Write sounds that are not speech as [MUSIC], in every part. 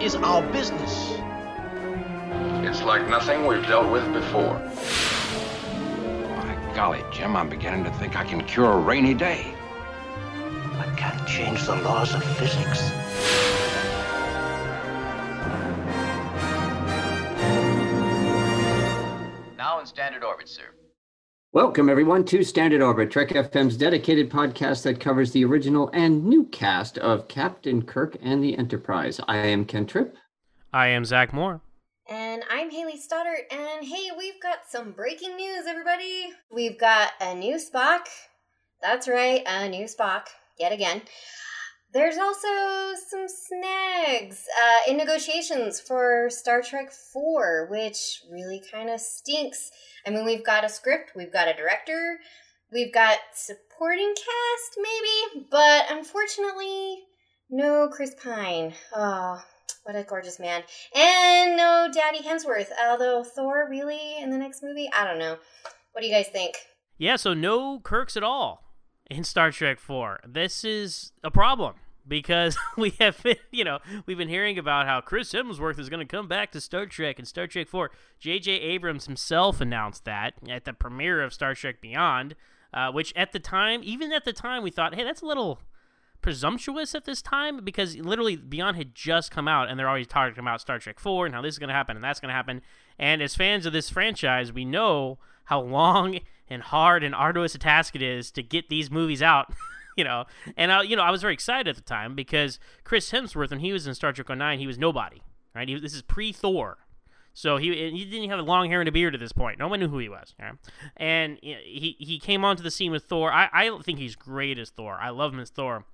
Is our business. It's like nothing we've dealt with before. By golly, Jim, I'm beginning to think I can cure a rainy day. I can't change the laws of physics. Now in standard orbit, sir. Welcome, everyone, to Standard Orbit, Trek FM's dedicated podcast that covers the original and new cast of Captain Kirk and the Enterprise. I am Ken Tripp. I am Zach Moore. And I'm Hayley Stoddart, and hey, we've got some breaking news, everybody. We've got a new Spock. That's right, a new Spock, yet again. There's also some snags uh, in negotiations for Star Trek 4, which really kind of stinks. I mean, we've got a script, we've got a director, we've got supporting cast, maybe, but unfortunately, no Chris Pine. Oh, what a gorgeous man. And no Daddy Hemsworth, although Thor really in the next movie? I don't know. What do you guys think? Yeah, so no Kirks at all in Star Trek 4. This is a problem because [LAUGHS] we have been, you know, we've been hearing about how Chris Hemsworth is going to come back to Star Trek in Star Trek 4. J.J. Abrams himself announced that at the premiere of Star Trek Beyond, uh, which at the time, even at the time, we thought, hey, that's a little presumptuous at this time because literally Beyond had just come out and they're always talking about Star Trek 4 and how this is going to happen and that's going to happen. And as fans of this franchise, we know how long and hard and arduous a task it is to get these movies out. [LAUGHS] you know, and I, you know, I was very excited at the time because Chris Hemsworth, when he was in Star Trek 09, he was nobody, right? He, this is pre Thor, so he he didn't have a long hair and a beard at this point. No one knew who he was, right? and he he came onto the scene with Thor. I I think he's great as Thor. I love him as Thor,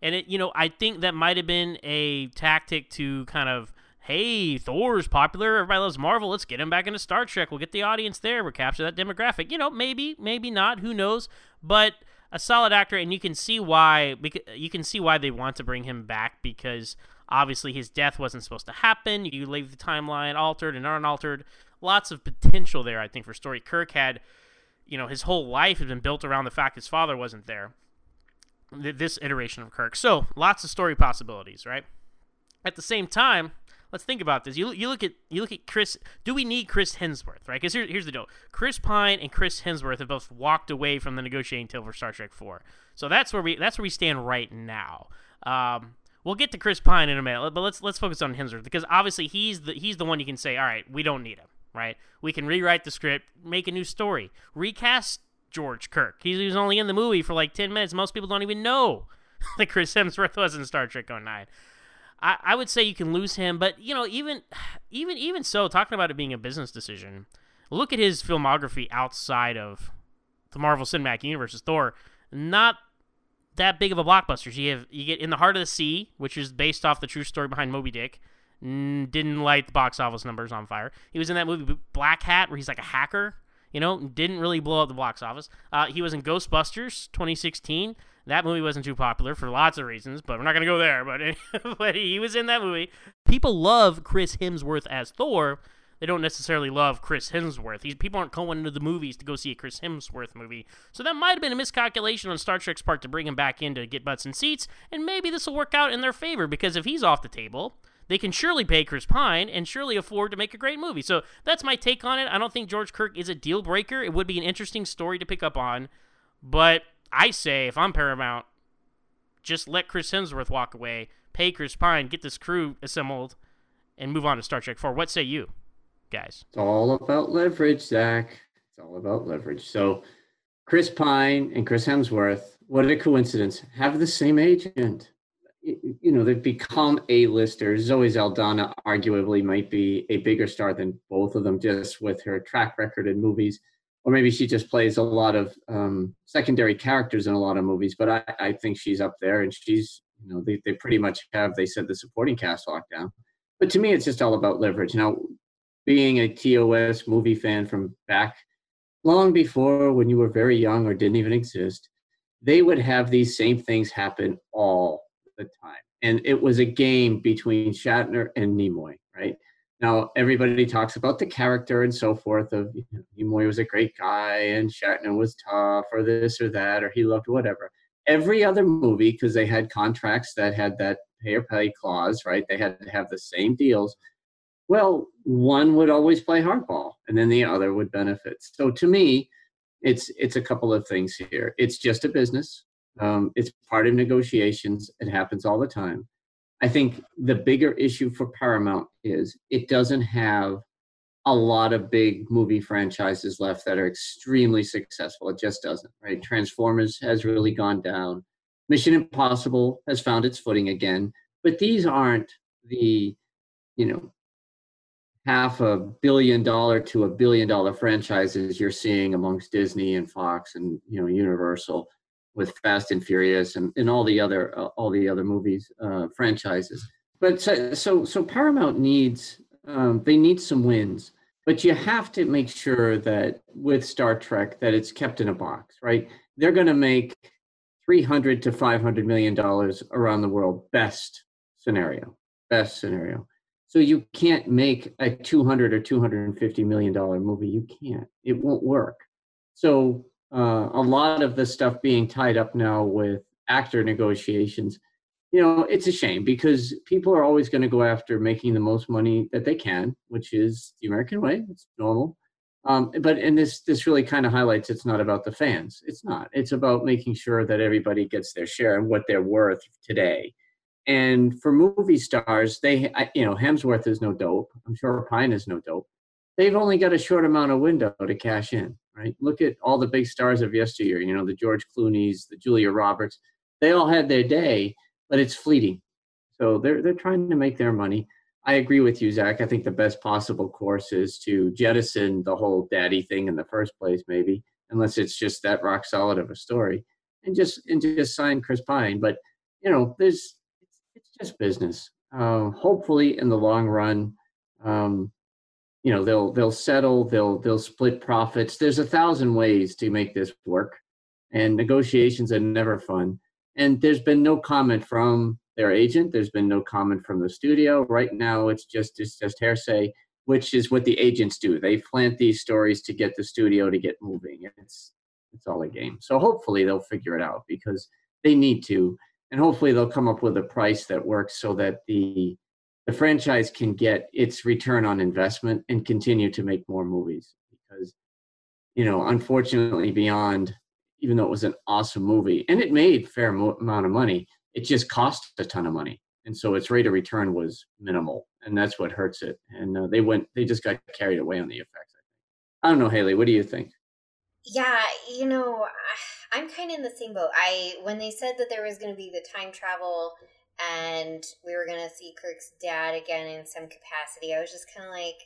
and it you know I think that might have been a tactic to kind of. Hey, Thor's popular. Everybody loves Marvel. Let's get him back into Star Trek. We'll get the audience there. We'll capture that demographic. You know, maybe, maybe not. Who knows? But a solid actor, and you can see why. You can see why they want to bring him back because obviously his death wasn't supposed to happen. You leave the timeline altered and unaltered. Lots of potential there, I think, for story. Kirk had, you know, his whole life had been built around the fact his father wasn't there. This iteration of Kirk, so lots of story possibilities, right? At the same time, let's think about this. You, you look at you look at Chris. Do we need Chris Hemsworth? Right? Because here, here's the deal: Chris Pine and Chris Hemsworth have both walked away from the negotiating table for Star Trek Four. So that's where we that's where we stand right now. Um, we'll get to Chris Pine in a minute, but let's let's focus on Hemsworth because obviously he's the he's the one you can say, all right, we don't need him. Right? We can rewrite the script, make a new story, recast George Kirk. He was only in the movie for like ten minutes. Most people don't even know [LAUGHS] that Chris Hemsworth was in Star Trek 09. I, I would say you can lose him, but you know, even [SIGHS] even even so, talking about it being a business decision, look at his filmography outside of the Marvel Cinematic Universe Thor. Not that big of a blockbuster. You have you get In the Heart of the Sea, which is based off the true story behind Moby Dick. Didn't light the box office numbers on fire. He was in that movie Black Hat, where he's like a hacker. You know, didn't really blow up the box office. Uh, he was in Ghostbusters 2016. That movie wasn't too popular for lots of reasons, but we're not going to go there. But, [LAUGHS] but he was in that movie. People love Chris Hemsworth as Thor. They don't necessarily love Chris Hemsworth. He's, people aren't going into the movies to go see a Chris Hemsworth movie. So that might have been a miscalculation on Star Trek's part to bring him back in to get butts and seats. And maybe this will work out in their favor because if he's off the table, they can surely pay Chris Pine and surely afford to make a great movie. So that's my take on it. I don't think George Kirk is a deal breaker. It would be an interesting story to pick up on. But I say, if I'm Paramount, just let Chris Hemsworth walk away, pay Chris Pine, get this crew assembled, and move on to Star Trek Four. What say you, guys? It's all about leverage, Zach. It's all about leverage. So, Chris Pine and Chris Hemsworth, what a coincidence, have the same agent. You know, they've become A-listers. Zoe Saldana arguably might be a bigger star than both of them just with her track record in movies. Or maybe she just plays a lot of um, secondary characters in a lot of movies, but I, I think she's up there and she's, you know, they, they pretty much have, they said, the supporting cast lockdown. But to me, it's just all about leverage. Now, being a TOS movie fan from back long before when you were very young or didn't even exist, they would have these same things happen all the time. And it was a game between Shatner and Nimoy, right? Now, everybody talks about the character and so forth of you know, was a great guy and Shatner was tough or this or that or he loved whatever. Every other movie, because they had contracts that had that pay or pay clause, right? They had to have the same deals. Well, one would always play hardball and then the other would benefit. So to me, it's it's a couple of things here. It's just a business. Um, it's part of negotiations. It happens all the time. I think the bigger issue for Paramount is it doesn't have a lot of big movie franchises left that are extremely successful. It just doesn't, right? Transformers has really gone down. Mission Impossible has found its footing again, but these aren't the, you know, half a billion dollar to a billion dollar franchises you're seeing amongst Disney and Fox and you know Universal with Fast and Furious and, and all the other uh, all the other movies uh, franchises. But so so, so Paramount needs um, they need some wins, but you have to make sure that with Star Trek that it's kept in a box, right? They're going to make 300 to 500 million dollars around the world best scenario best scenario so you can't make a 200 or 250 million dollar movie you can't it won't work so uh, a lot of the stuff being tied up now with actor negotiations you know it's a shame because people are always going to go after making the most money that they can which is the american way it's normal. Um, but and this this really kind of highlights it's not about the fans it's not. It's about making sure that everybody gets their share and what they're worth today. And for movie stars they you know hemsworth is no dope i'm sure pine is no dope. They've only got a short amount of window to cash in right? Look at all the big stars of yesteryear, you know, the George Clooney's, the Julia Roberts. They all had their day, but it's fleeting. So they're they're trying to make their money. I agree with you, Zach. I think the best possible course is to jettison the whole daddy thing in the first place, maybe, unless it's just that rock solid of a story, and just and just sign Chris Pine. But you know, there's it's, just business. Uh, hopefully, in the long run, um, you know they'll they'll settle they'll they'll split profits. There's a thousand ways to make this work and negotiations are never fun. And there's been no comment from their agent. There's been no comment from the studio. Right now it's just it's just hearsay which is what the agents do. They plant these stories to get the studio to get moving. It's it's all a game. So hopefully they'll figure it out because they need to. And hopefully they'll come up with a price that works so that the the franchise can get its return on investment and continue to make more movies because you know unfortunately beyond even though it was an awesome movie and it made fair mo- amount of money it just cost a ton of money. And so its rate of return was minimal and that's what hurts it. And uh, they went they just got carried away on the effects i don't know haley what do you think? Yeah you know [SIGHS] i'm kind of in the same boat. I when they said that there was going to be the time travel and we were gonna see Kirk's dad again in some capacity. I was just kind of like,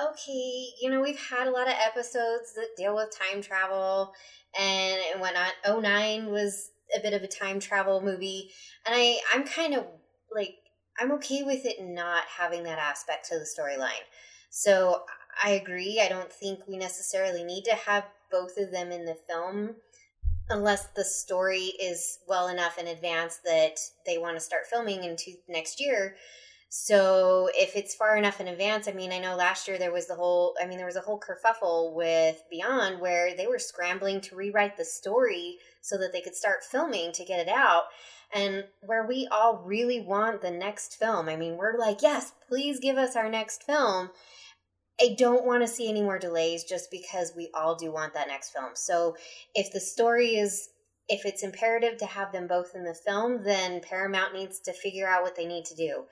okay, you know, we've had a lot of episodes that deal with time travel and, and whatnot. 09 was a bit of a time travel movie, and I I'm kind of like I'm okay with it not having that aspect to the storyline. So I agree. I don't think we necessarily need to have both of them in the film unless the story is well enough in advance that they want to start filming into next year. So if it's far enough in advance, I mean, I know last year there was the whole, I mean, there was a whole kerfuffle with Beyond where they were scrambling to rewrite the story so that they could start filming to get it out. And where we all really want the next film. I mean, we're like, yes, please give us our next film. I don't want to see any more delays just because we all do want that next film. So if the story is if it's imperative to have them both in the film, then Paramount needs to figure out what they need to do.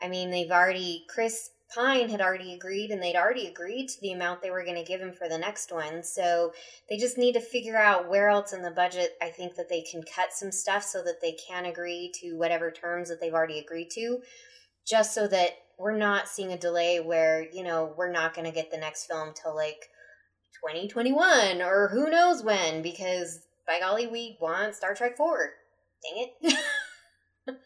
I mean, they've already, Chris Pine had already agreed and they'd already agreed to the amount they were going to give him for the next one. So they just need to figure out where else in the budget I think that they can cut some stuff so that they can agree to whatever terms that they've already agreed to, just so that we're not seeing a delay where, you know, we're not going to get the next film till like 2021 or who knows when because by golly, we want Star Trek 4. Dang it. [LAUGHS]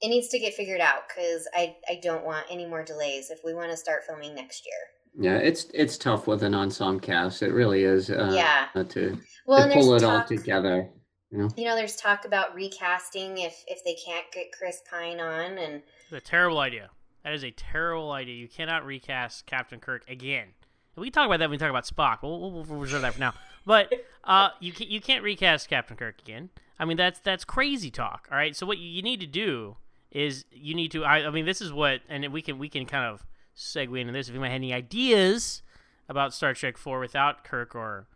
it needs to get figured out because I, I don't want any more delays if we want to start filming next year. Yeah, it's it's tough with an ensemble cast. It really is. Uh, yeah. To, well, to pull it talk, all together. You know? you know, there's talk about recasting if if they can't get Chris Pine on, and it's a terrible idea. That is a terrible idea. You cannot recast Captain Kirk again. We can talk about that when we talk about Spock. We'll, we'll, reserve that for now. But [LAUGHS] uh, you can, you can't recast Captain Kirk again. I mean, that's that's crazy talk. All right. So what you need to do is you need to. I, I mean, this is what, and we can we can kind of segue into this. If you might have any ideas about Star Trek Four without Kirk or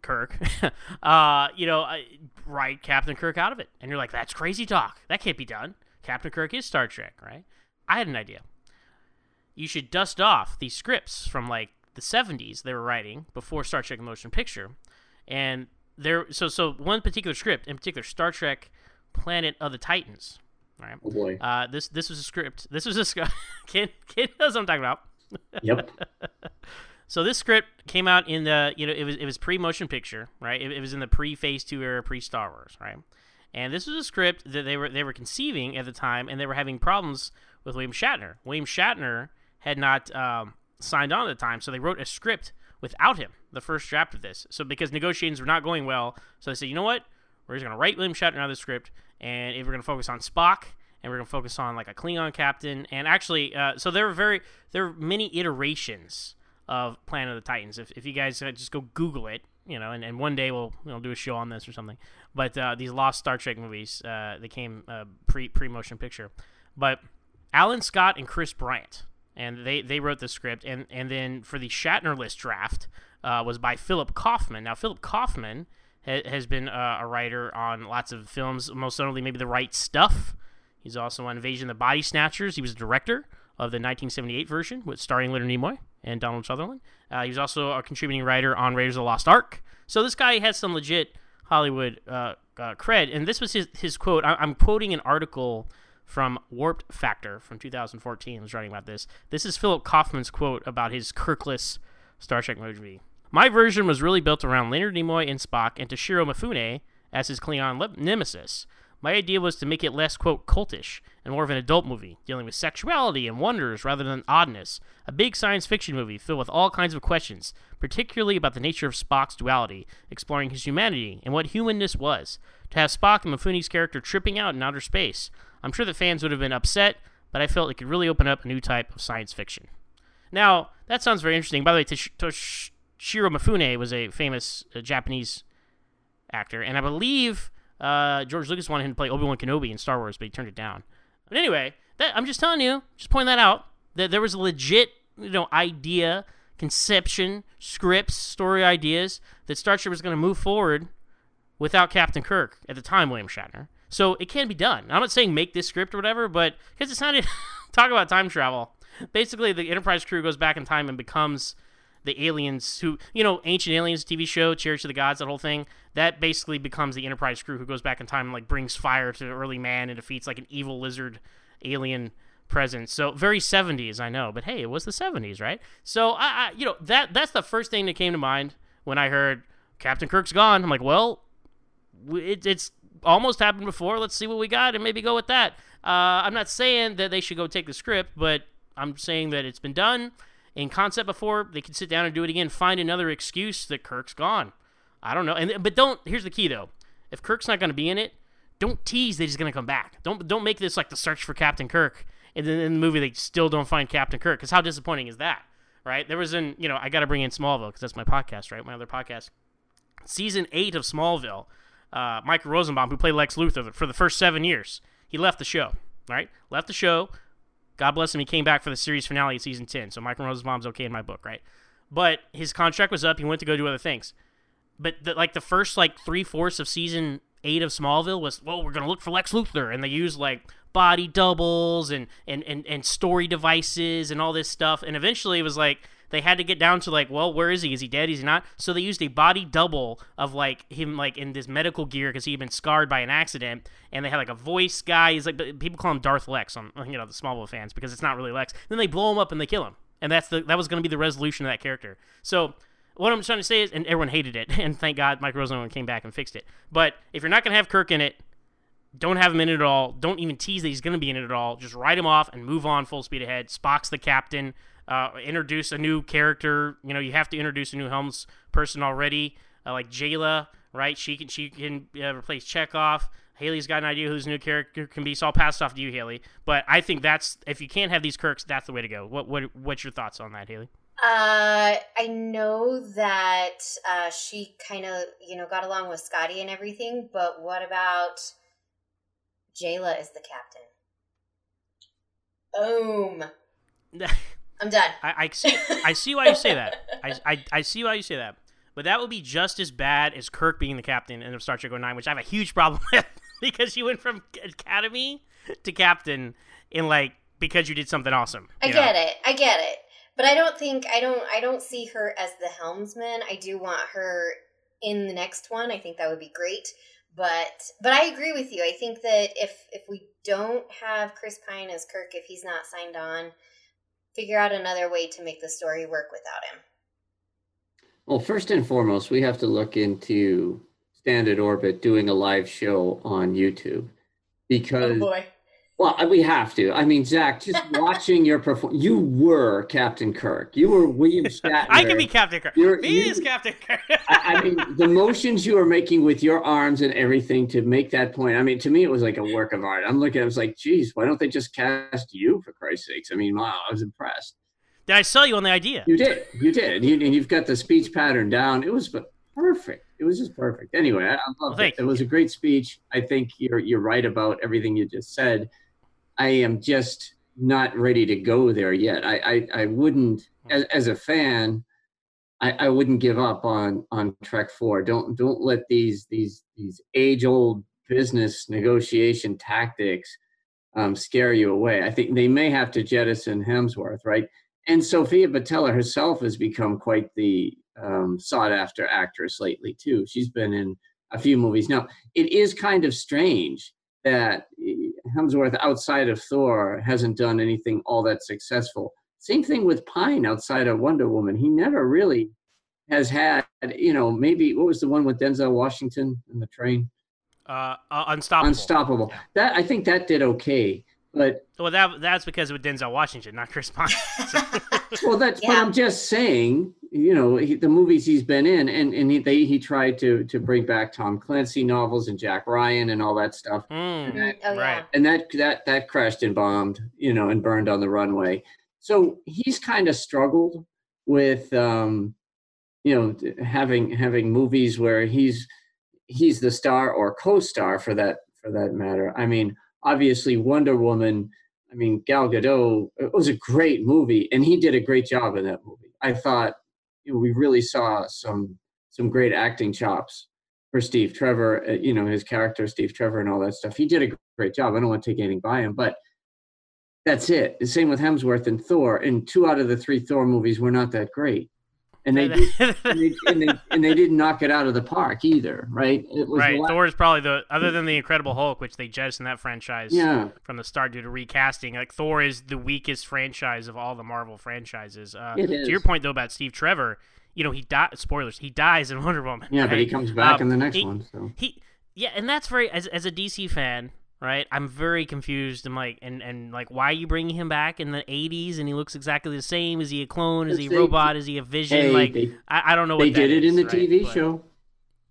Kirk, [LAUGHS] uh, you know, write Captain Kirk out of it, and you're like, that's crazy talk. That can't be done. Captain Kirk is Star Trek, right? I had an idea. You should dust off these scripts from like the 70s they were writing before Star Trek Motion Picture. And there so so one particular script, in particular Star Trek Planet of the Titans, right? Oh boy. Uh, this this was a script. This was a script. [LAUGHS] Kid, knows what I'm talking about. [LAUGHS] Yep. so this script came out in the you know it was it was pre motion picture right it, it was in the pre Phase Two era pre Star Wars right and this was a script that they were they were conceiving at the time and they were having problems with William Shatner. William Shatner had not um, signed on at the time, so they wrote a script without him, the first draft of this. So because negotiations were not going well, so they said, you know what, we're just gonna write William Shatner out of the script, and if we're gonna focus on Spock, and we're gonna focus on like a Klingon captain, and actually, uh, so there were very there were many iterations of Planet of the Titans. If, if you guys uh, just go Google it, you know, and, and one day we'll we'll do a show on this or something. But uh, these lost Star Trek movies, uh, they came uh, pre pre motion picture, but Allan Scott and Chris Bryant and they, they wrote the script. And, and then for the Shatner list draft uh, was by Philip Kaufman. Now, Philip Kaufman ha- has been uh, a writer on lots of films, most notably maybe The Right Stuff. He's also on Invasion of the Body Snatchers. He was director of the 1978 version with starring Leonard Nimoy and Donald Sutherland. Uh, he was also a contributing writer on Raiders of the Lost Ark. So this guy has some legit Hollywood uh, uh, cred. And this was his, his quote. I- I'm quoting an article from Warped Factor from 2014. I was writing about this. This is Philip Kaufman's quote about his Kirkless Star Trek movie. My version was really built around Leonard Nimoy and Spock and Toshiro Mifune as his Klingon nemesis. My idea was to make it less, quote, cultish and more of an adult movie, dealing with sexuality and wonders rather than oddness. A big science fiction movie filled with all kinds of questions, particularly about the nature of Spock's duality, exploring his humanity and what humanness was. To have Spock and Mifune's character tripping out in outer space, I'm sure that fans would have been upset, but I felt it could really open up a new type of science fiction. Now, that sounds very interesting. By the way, Toshiro Mifune was a famous uh, Japanese actor, and I believe uh, George Lucas wanted him to play Obi Wan Kenobi in Star Wars, but he turned it down. But anyway, that, I'm just telling you, just point that out, that there was a legit, you know, idea, conception, scripts, story ideas that Starship was going to move forward without Captain Kirk at the time, William Shatner. So it can be done. I'm not saying make this script or whatever, but because it's not [LAUGHS] talk about time travel. Basically, the Enterprise crew goes back in time and becomes the aliens who, you know, Ancient Aliens TV show, Chariots of the Gods, that whole thing. That basically becomes the Enterprise crew who goes back in time and like brings fire to early man and defeats like an evil lizard alien presence. So very 70s, I know, but hey, it was the 70s, right? So I, I you know, that that's the first thing that came to mind when I heard Captain Kirk's gone. I'm like, well, it, it's almost happened before. Let's see what we got and maybe go with that. Uh, I'm not saying that they should go take the script, but I'm saying that it's been done in concept before. They can sit down and do it again. Find another excuse that Kirk's gone. I don't know. And but don't. Here's the key though. If Kirk's not going to be in it, don't tease that he's going to come back. Don't don't make this like the search for Captain Kirk, and then in the movie they still don't find Captain Kirk. Because how disappointing is that? Right? There was in you know I got to bring in Smallville because that's my podcast, right? My other podcast. Season eight of Smallville uh, Mike Rosenbaum, who played Lex Luthor for the first seven years. He left the show, right? Left the show. God bless him. He came back for the series finale of season 10. So Mike Rosenbaum's okay in my book, right? But his contract was up. He went to go do other things. but the, like the first like three fourths of season eight of Smallville was well, we're gonna look for Lex Luthor, and they used like body doubles and and and, and story devices and all this stuff, and eventually it was like they had to get down to like, well, where is he? Is he dead? Is he not? So they used a body double of like him like in this medical gear because he had been scarred by an accident, and they had like a voice guy. He's like people call him Darth Lex on you know the Smallville fans because it's not really Lex. Then they blow him up and they kill him, and that's the that was going to be the resolution of that character. So what I'm trying to say is, and everyone hated it, [LAUGHS] and thank God Mike Rosenbaum came back and fixed it. But if you're not going to have Kirk in it, don't have him in it at all. Don't even tease that he's going to be in it at all. Just write him off and move on full speed ahead. Spock's the captain. Uh, introduce a new character. You know, you have to introduce a new Helms person already, uh, like Jaylah, right? She can she can uh, replace Chekov. Hayley's got an idea who his new character can be, so I'll pass it off to you, Hayley. But I think that's if you can't have these Kirks, that's the way to go. What what what's your thoughts on that, Hayley? Uh, I know that uh, she kind of, you know, got along with Scotty and everything, but what about Jaylah is the captain? Boom. [LAUGHS] I'm done. I, I see. I see why you say that. I, I, I see why you say that. But that would be just as bad as Kirk being the captain in Star Trek 09, which I have a huge problem [LAUGHS] with because you went from Academy to captain in like because you did something awesome. I get it. I get it. But I don't think I don't I don't see her as the helmsman. I do want her in the next one. I think that would be great. But but I agree with you. I think that if if we don't have Chris Pine as Kirk, if he's not signed on, figure out another way to make the story work without him. Well, first and foremost, we have to look into Standard Orbit doing a live show on YouTube oh, because oh boy. Well, we have to. I mean, Zach, just [LAUGHS] watching your perform, you were Captain Kirk. You were William Shatner. [LAUGHS] I can be Captain Kirk. You're, Me you, is Captain Kirk. [LAUGHS] I, I, mean, the motions you were making with your arms and everything to make that point. I mean, to me, it was like a work of art. I'm looking. I was like, geez, why don't they just cast you for Christ's sakes? I mean, wow, I was impressed. Did I sell you on the idea? You did. You did. You, and you've got the speech pattern down. It was perfect. It was just perfect. Anyway, I, I loved well, it. It was a great speech. I think you're you're right about everything you just said. I am just not ready to go there yet. I I, I wouldn't as, as a fan. I, I wouldn't give up on on Trek Four. Don't don't let these these these age old business negotiation tactics um, scare you away. I think they may have to jettison Hemsworth, right? And Sofia Boutella herself has become quite the um, sought after actress lately too. She's been in a few movies now. It is kind of strange that Hemsworth outside of Thor hasn't done anything all that successful. Same thing with Pine outside of Wonder Woman. He never really has had, you know, maybe what was the one with Denzel Washington in the train? Uh, uh Unstoppable. Unstoppable. Yeah. That I think that did okay, but well, that that's because of Denzel Washington, not Chris Pine. [LAUGHS] So. well, that's. Yeah. But I'm just saying, you know, he, the movies he's been in, and and he they, he tried to to bring back Tom Clancy novels and Jack Ryan and all that stuff. Mm, and that, oh, right. And that that that crashed and bombed, you know, and burned on the runway. So he's kind of struggled with, um, you know, having having movies where he's he's the star or co-star for that for that matter. I mean, obviously Wonder Woman. I mean, Gal Gadot. It was a great movie, and he did a great job in that movie. I thought you know, we really saw some some great acting chops for Steve Trevor. Uh, you know, his character Steve Trevor and all that stuff. He did a great job. I don't want to take anything by him, but that's it. The same with Hemsworth and Thor. And two out of the three Thor movies were not that great. And they, did, [LAUGHS] and, they, and, they, and they didn't knock it out of the park either, right? right. Thor is probably the other than the Incredible Hulk, which they jettisoned that franchise yeah. from the start due to recasting. Like Thor is the weakest franchise of all the Marvel franchises. Uh, it is. To your point though about Steve Trevor, you know he died. Spoilers: he dies in [LAUGHS] Wonder Woman. Yeah, right? but he comes back um, in the next he, one. So he, yeah, and that's very as as a DC fan right? I'm very confused. I'm like, and and like, why are you bringing him back in the '80s and he looks exactly the same? Is he a clone? Is he a robot? Is he a vision? Hey, like, they, I, I, don't know. They did it is, in the right? TV but, show.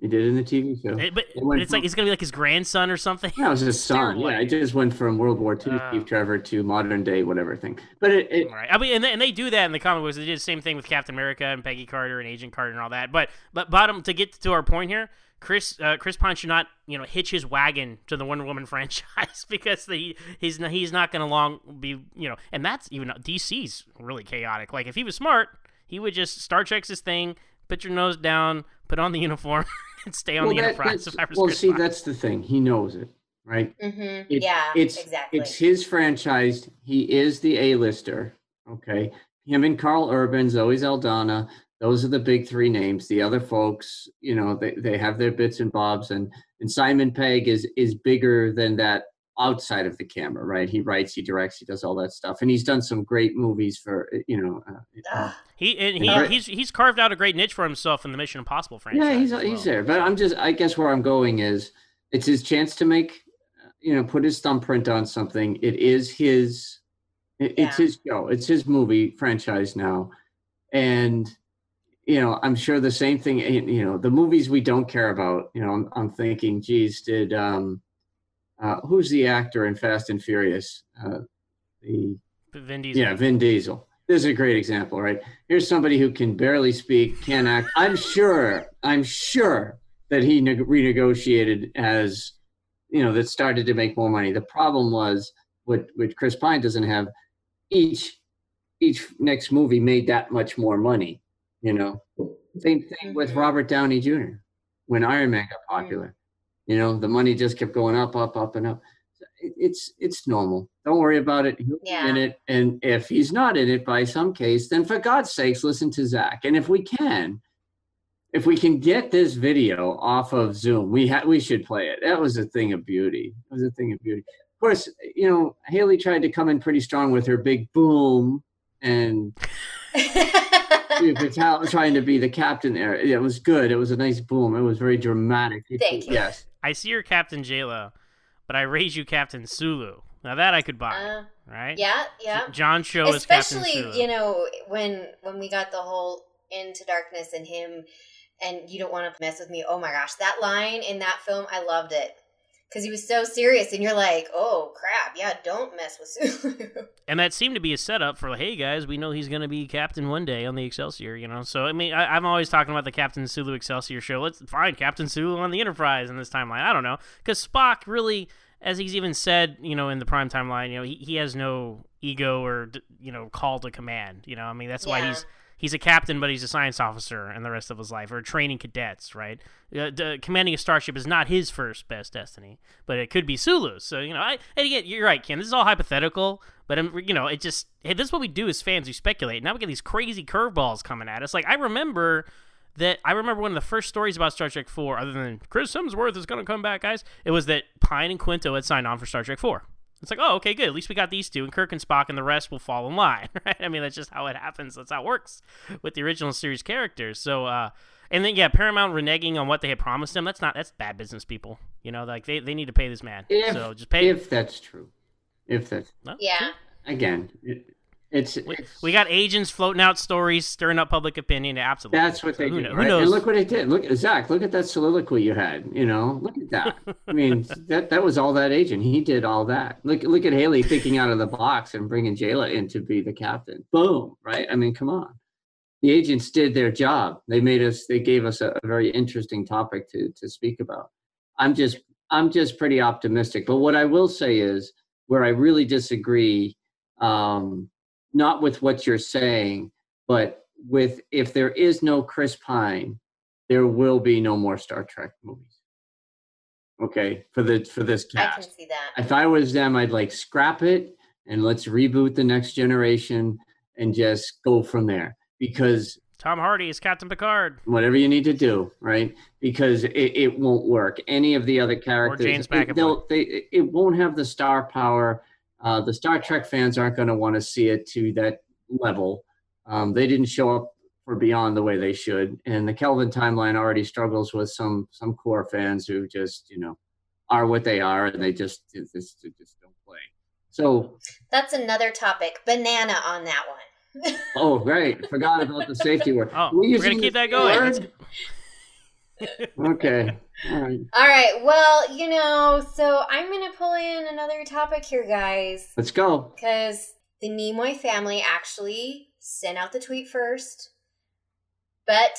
They did it in the TV show. It, but, but it's from, like it's gonna be like his grandson or something. Yeah, it was [LAUGHS] his son. Yeah, it just went from World War II uh, Steve Trevor to modern day whatever thing. But it, it right. I mean, and they, and they do that in the comic books. They did the same thing with Captain America and Peggy Carter and Agent Carter and all that. But but bottom to get to our point here, Chris uh, Chris Pine should not you know hitch his wagon to the Wonder Woman [LAUGHS] franchise because the, he's not, he's not going to long be you know and that's even DC's really chaotic. Like if he was smart, he would just Star Trek's his thing, put your nose down, put on the uniform, [LAUGHS] and stay on Well, the that- Enterprise. If I was well, Chris see, Pine. that's the thing. He knows it, right? Mm-hmm. It- yeah, it's exactly. it's his franchise. He is the A-lister. Okay, him and Karl Urban, Zoe Saldana. Those are the big three names. The other folks, you know, they, they have their bits and bobs, and and Simon Pegg is is bigger than that outside of the camera, right? He writes, he directs, he does all that stuff, and he's done some great movies for you know. Uh, Ugh. he and he, Yeah. he's he's carved out a great niche for himself in the Mission Impossible franchise. yeah, he's as he's there. But I'm just, I guess, where I'm going is, it's his chance to make, uh, you know, put his thumbprint on something. It is his, it, it's Yeah. his show. It's his movie franchise now, and you know, I'm sure the same thing. You know, the movies we don't care about. You know, I'm, I'm thinking, geez, did um, uh, who's the actor in Fast and Furious? Uh, the Vin Diesel. yeah, Vin Diesel. This is a great example, right? Here's somebody who can barely speak, can't act. I'm sure, I'm sure that he neg- renegotiated as, you know, that started to make more money. The problem was what what Chris Pine doesn't have. Each each next movie made that much more money. You know, same thing with. Robert Downey Jr. When Iron Man got popular, you know, the money just kept going up, up, up, and up. It's it's normal. Don't worry about it. He'll be in it, and if he's not in it by some case, then for God's sakes, listen to Zach. And if we can, if we can get this video off of Zoom, we ha- we should play it. That was a thing of beauty. It was a thing of beauty. Of course, you know Hayley tried to come in pretty strong with her big boom and [LAUGHS] Steve Vitale trying to be the captain there. It was good. It was a nice boom. It was very dramatic. Thank you. Yes. I see your Captain J-Lo, but I raise you Captain Sulu. Now that I could buy, Uh, right? yeah, yeah. John Cho is Captain especially you know when when we got the whole into darkness and him and you don't want to mess with me oh my gosh that line in that film i loved it because he was so serious and you're like oh crap yeah don't mess with Sulu. [LAUGHS] And that seemed to be a setup for, hey guys, we know he's going to be captain one day on the Excelsior, you know. So I mean, I, I'm always talking about the Captain Sulu Excelsior show. Let's find Captain Sulu on the Enterprise in this timeline. I don't know, because Spock really, as he's even said, you know, in the prime timeline, you know, he, he has no ego or you know call to command. You know, I mean, that's why he's he's a captain, but he's a science officer and the rest of his life, or training cadets, right? Uh, commanding a starship is not his first best destiny, but it could be Sulu's. So you know, I and again, you're right, Ken. This is all hypothetical, but um, you know, it just hey, this is what we do as fans. We speculate. Now we get these crazy curveballs coming at us. Like I remember that I remember one of the first stories about Star Trek Four, other than Chris Hemsworth is going to come back, guys. It was that Pine and Quinto had signed on for Star Trek Four. It's like, oh, okay, good. At least we got these two, and Kirk and Spock, and the rest will fall in line, [LAUGHS] right? I mean, that's just how it happens. That's how it works with the original series characters. So, uh, and then yeah, Paramount reneging on what they had promised him. That's not that's bad business, people. You know, like they, they need to pay this man. If, so just pay. if that's true. If that's No, yeah again, it, it's, We, it's we got agents floating out stories, stirring up public opinion. Absolutely. that's what So they who do. kno- right? Who knows? And look what it did. Look, Zach, look at that soliloquy you had. You know, look at that. I mean, [LAUGHS] that that was all that agent. He did all that. Look, look at Hayley thinking out of the box and bringing Jaylah in to be the captain. Boom, right? I mean, come on. The agents did their job. They made us. They gave us a, a very interesting topic to to speak about. I'm just I'm just pretty optimistic. But what I will say is where I really disagree, um, not with what you're saying, but with if there is no Chris Pine, there will be no more Star Trek movies. Okay, for the for this cast. i can see that If I was them, I'd like scrap it and let's reboot the next generation and just go from there. Because Tom Hardy is Captain Picard. whatever you need to do, right? Because it, it won't work. Any of the other characters, or James it, McAvoy. they'll- they, it won't have the star power. Uh, the Star Trek fans aren't going to want to see it to that level. Um, they didn't show up for Beyond the way they should, and the Kelvin timeline already struggles with some some core fans who just you know are what they are, and they just they just, they just don't play. So, that's another topic banana on that one [LAUGHS] oh right, forgot about the safety word. Oh, We're we're, gonna keep that going. [LAUGHS] Okay, all right. all right well you know so i'm gonna pull in another topic here guys Let's go. because the Nimoy family actually sent out the tweet first. But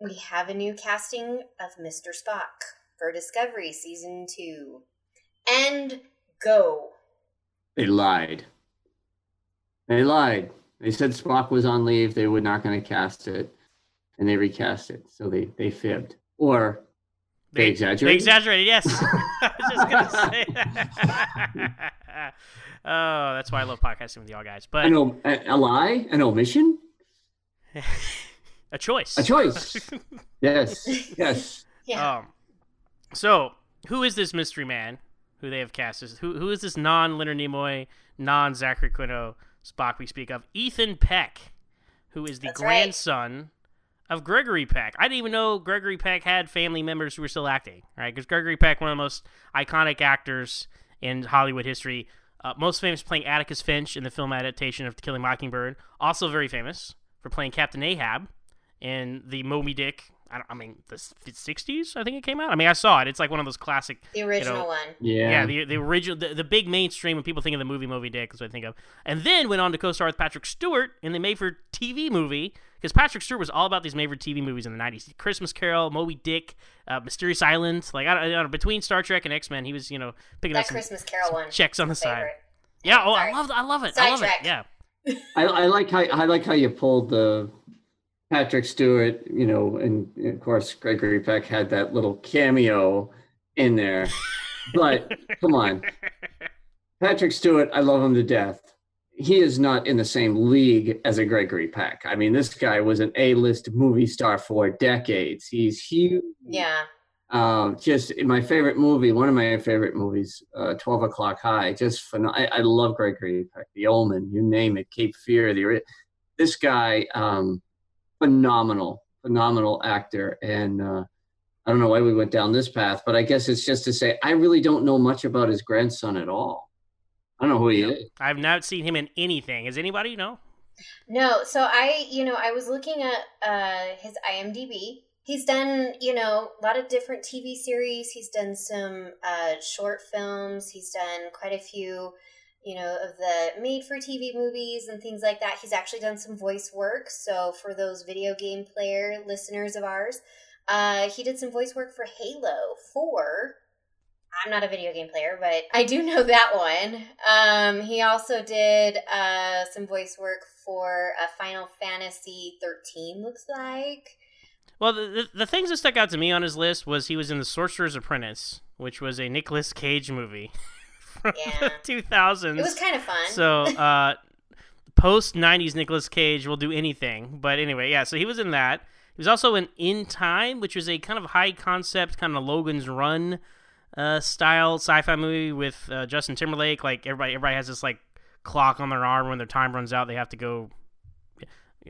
we have a new casting of Mr. Spock for Discovery Season 2. And go. They lied. They lied. They said Spock was on leave. They were not going to cast it. and they recast it. So they they fibbed or they, They exaggerated. exaggerated, yes. [LAUGHS] [LAUGHS] I was just gonna say that. [LAUGHS] oh, that's why I love podcasting with y'all guys. But An o- a, a lie, an omission, a choice. a choice. yes, yes. Yeah. Um, so who is this mystery man who they have cast? as- Who who is this non Leonard Nimoy, non Zachary Quinto Spock we speak of? Ethan Peck, who is the That's right. grandson of Gregory Peck. I didn't even know Gregory Peck had family members who were still acting, right? Because Gregory Peck, one of the most iconic actors in Hollywood history, uh, most famous playing Atticus Finch in the film adaptation of To Kill a Mockingbird. Also very famous for playing Captain Ahab in the Moby Dick. I, don't, I mean, the 60s, I think it came out. I mean, I saw it. It's like one of those classic the original know, one. Yeah. yeah, the the original, the, the big mainstream when people think of the movie Moby Dick is what I think of, and then went on to co-star with Patrick Stewart in the made-for-TV movie because Patrick Stewart was all about these made-for-TV movies in the '90s: Christmas Carol, Moby Dick, uh, Mysterious Island. Like I, don't- I don't know, between Star Trek and X Men, he was you know picking That up some Christmas Carol one. checks on the my side. Yeah, oh, Sorry. I love, I love it, I love Sidetrack. it. Yeah, I, I like how I like how you pulled the Patrick Stewart, you know, and of course Gregory Peck had that little cameo in there. But come on, [LAUGHS] Patrick Stewart, I love him to death. He is not in the same league as a Gregory Peck. I mean, this guy was an A-list movie star for decades. He's huge. Yeah. Um, just in my favorite movie, one of my favorite movies, uh, Twelve O'clock High. Just phen- I, I love Gregory Peck, The Omen, you name it, Cape Fear. The this guy, um, phenomenal, phenomenal actor, and uh, I don't know why we went down this path, but I guess it's just to say I really don't know much about his grandson at all. I don't know who he is. I've not seen him in anything. Is anybody know? No, so I, you know, I was looking at uh, his IMDb. He's done, you know, a lot of different TV series. He's done some uh, short films. He's done quite a few, you know, of the made-for-TV movies and things like that. He's actually done some voice work. So for those video game player listeners of ours, uh, he did some voice work for Halo 4. I'm not a video game player, but I do know that one. Um, he also did uh, some voice work for uh, Final Fantasy 13, looks like. Well, the, the the things that stuck out to me on his list was he was in The Sorcerer's Apprentice, which was a Nicolas Cage movie [LAUGHS] from Yeah. [LAUGHS] the 2000s. It was kind of fun. So, [LAUGHS] uh, post '90s Nicolas Cage will do anything. But anyway, yeah. So he was in that. He was also in In Time, which was a kind of high concept, kind of Logan's Run uh, style sci-fi movie with uh, Justin Timberlake. Like everybody, everybody has this like clock on their arm when their time runs out, they have to go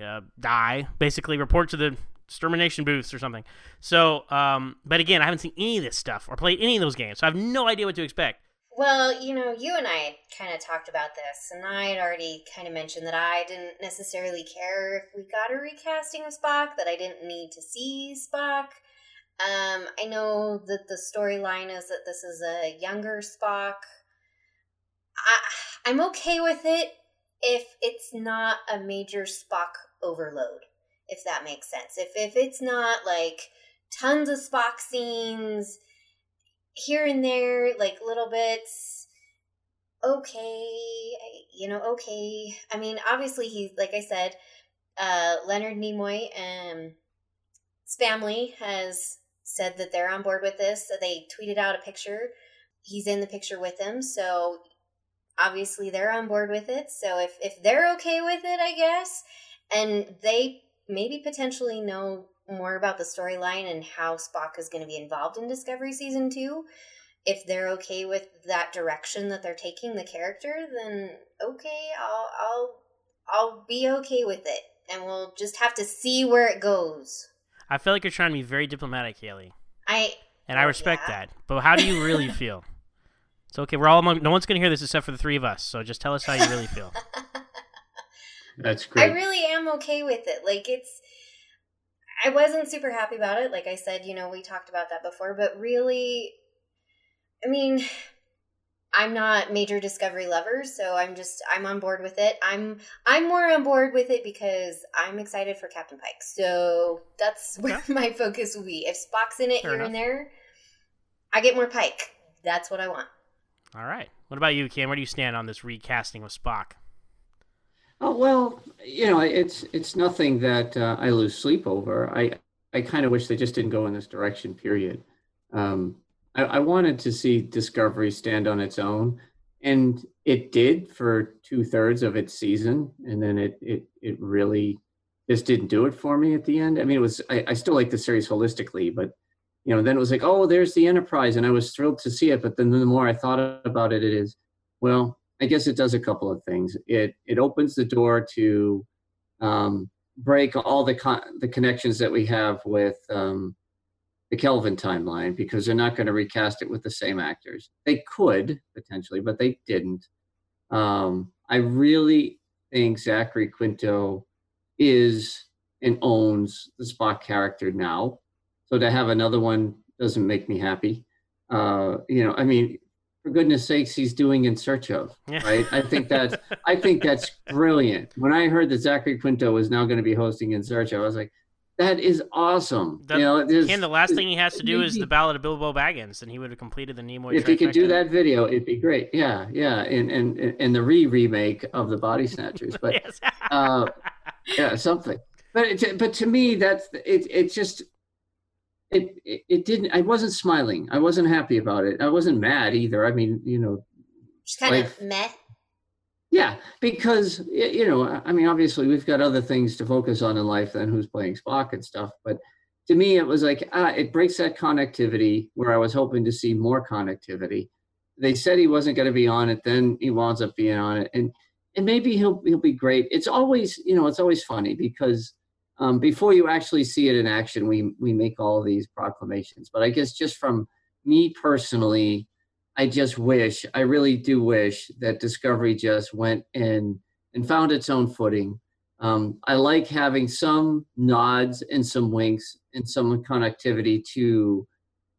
uh, die. Basically, report to the extermination booths or something. So, um, but again, I haven't seen any of this stuff or played any of those games, so I have no idea what to expect. Well, you know, you and I kind of talked about this, and I had already kind of mentioned that I didn't necessarily care if we got a recasting of Spock, that I didn't need to see Spock. Um, I know that the storyline is that this is a younger Spock. I, I'm okay with it if it's not a major Spock overload, if that makes sense. If if it's not like tons of Spock scenes here and there, like little bits. Okay, you know, okay. I mean, obviously, he's like I said, uh, Leonard Nimoy and his family has said that they're on board with this. So they tweeted out a picture. He's in the picture with them, so obviously they're on board with it. So if if they're okay with it, I guess, and they maybe potentially know more about the storyline and how Spock is going to be involved in Discovery season 2, if they're okay with that direction that they're taking the character, then okay, I'll I'll I'll be okay with it. And we'll just have to see where it goes. I feel like you're trying to be very diplomatic, Hayley, I and I Oh, respect yeah. that. But how do you really [LAUGHS] feel? It's okay. We're all among. No one's gonna hear this except for the three of us. So just tell us how you really feel. [LAUGHS] That's great. I really am okay with it. Like it's I wasn't super happy about it. Like I said, you know, we talked about that before, but really I mean, I'm not major discovery lover, so I'm just I'm on board with it. I'm I'm more on board with it because I'm excited for Captain Pike. So that's [LAUGHS] where my focus will be. If Spock's in it Fair here enough. and there, I get more Pike. That's what I want. All right. What about you, Ken? Where do you stand on this recasting of Spock? Oh well, you know, it's it's nothing that uh, I lose sleep over. I I kind of wish they just didn't go in this direction. Period. Um, I, I wanted to see Discovery stand on its own, and it did for two thirds of its season, and then it it it really just didn't do it for me at the end. I mean, it was I, I still like the series holistically, but you know, then it was like, oh, there's the Enterprise, and I was thrilled to see it. But then the more I thought about it, it is, well, I guess it does a couple of things. It it opens the door to um, break all the con- the connections that we have with um, the Kelvin timeline because they're not going to recast it with the same actors. They could potentially, but they didn't. Um, I really think Zachary Quinto is and owns the Spock character now. So to have another one doesn't make me happy. Uh, you know, I mean, for goodness sakes, he's doing in search of, right? I think that's I think that's [LAUGHS] brilliant. When I heard that Zachary Quinto was now going to be hosting in search of, I was like, that is awesome. The, you know, Ken, the last thing he has to do is the Ballad of Bilbo Baggins, and he would have completed the Nimoy. If he could do that video, it'd be great. Yeah, yeah, and and and the re remake of the Body Snatchers, but [LAUGHS] Yes. uh, yeah, something. But it, but to me, that's it. It just it, it it didn't. I wasn't smiling. I wasn't happy about it. I wasn't mad either. I mean, you know, Just kind of Like- meh. Yeah, because you know, I mean, obviously we've got other things to focus on in life than who's playing Spock and stuff. But to me, it was like ah, it breaks that connectivity where I was hoping to see more connectivity. They said he wasn't going to be on it, then he winds up being on it, and and maybe he'll he'll be great. It's always you know it's always funny because um, before you actually see it in action, we we make all these proclamations. But I guess just from me personally, I just wish, I really do wish that Discovery just went and and found its own footing. Um, I like having some nods and some winks and some connectivity to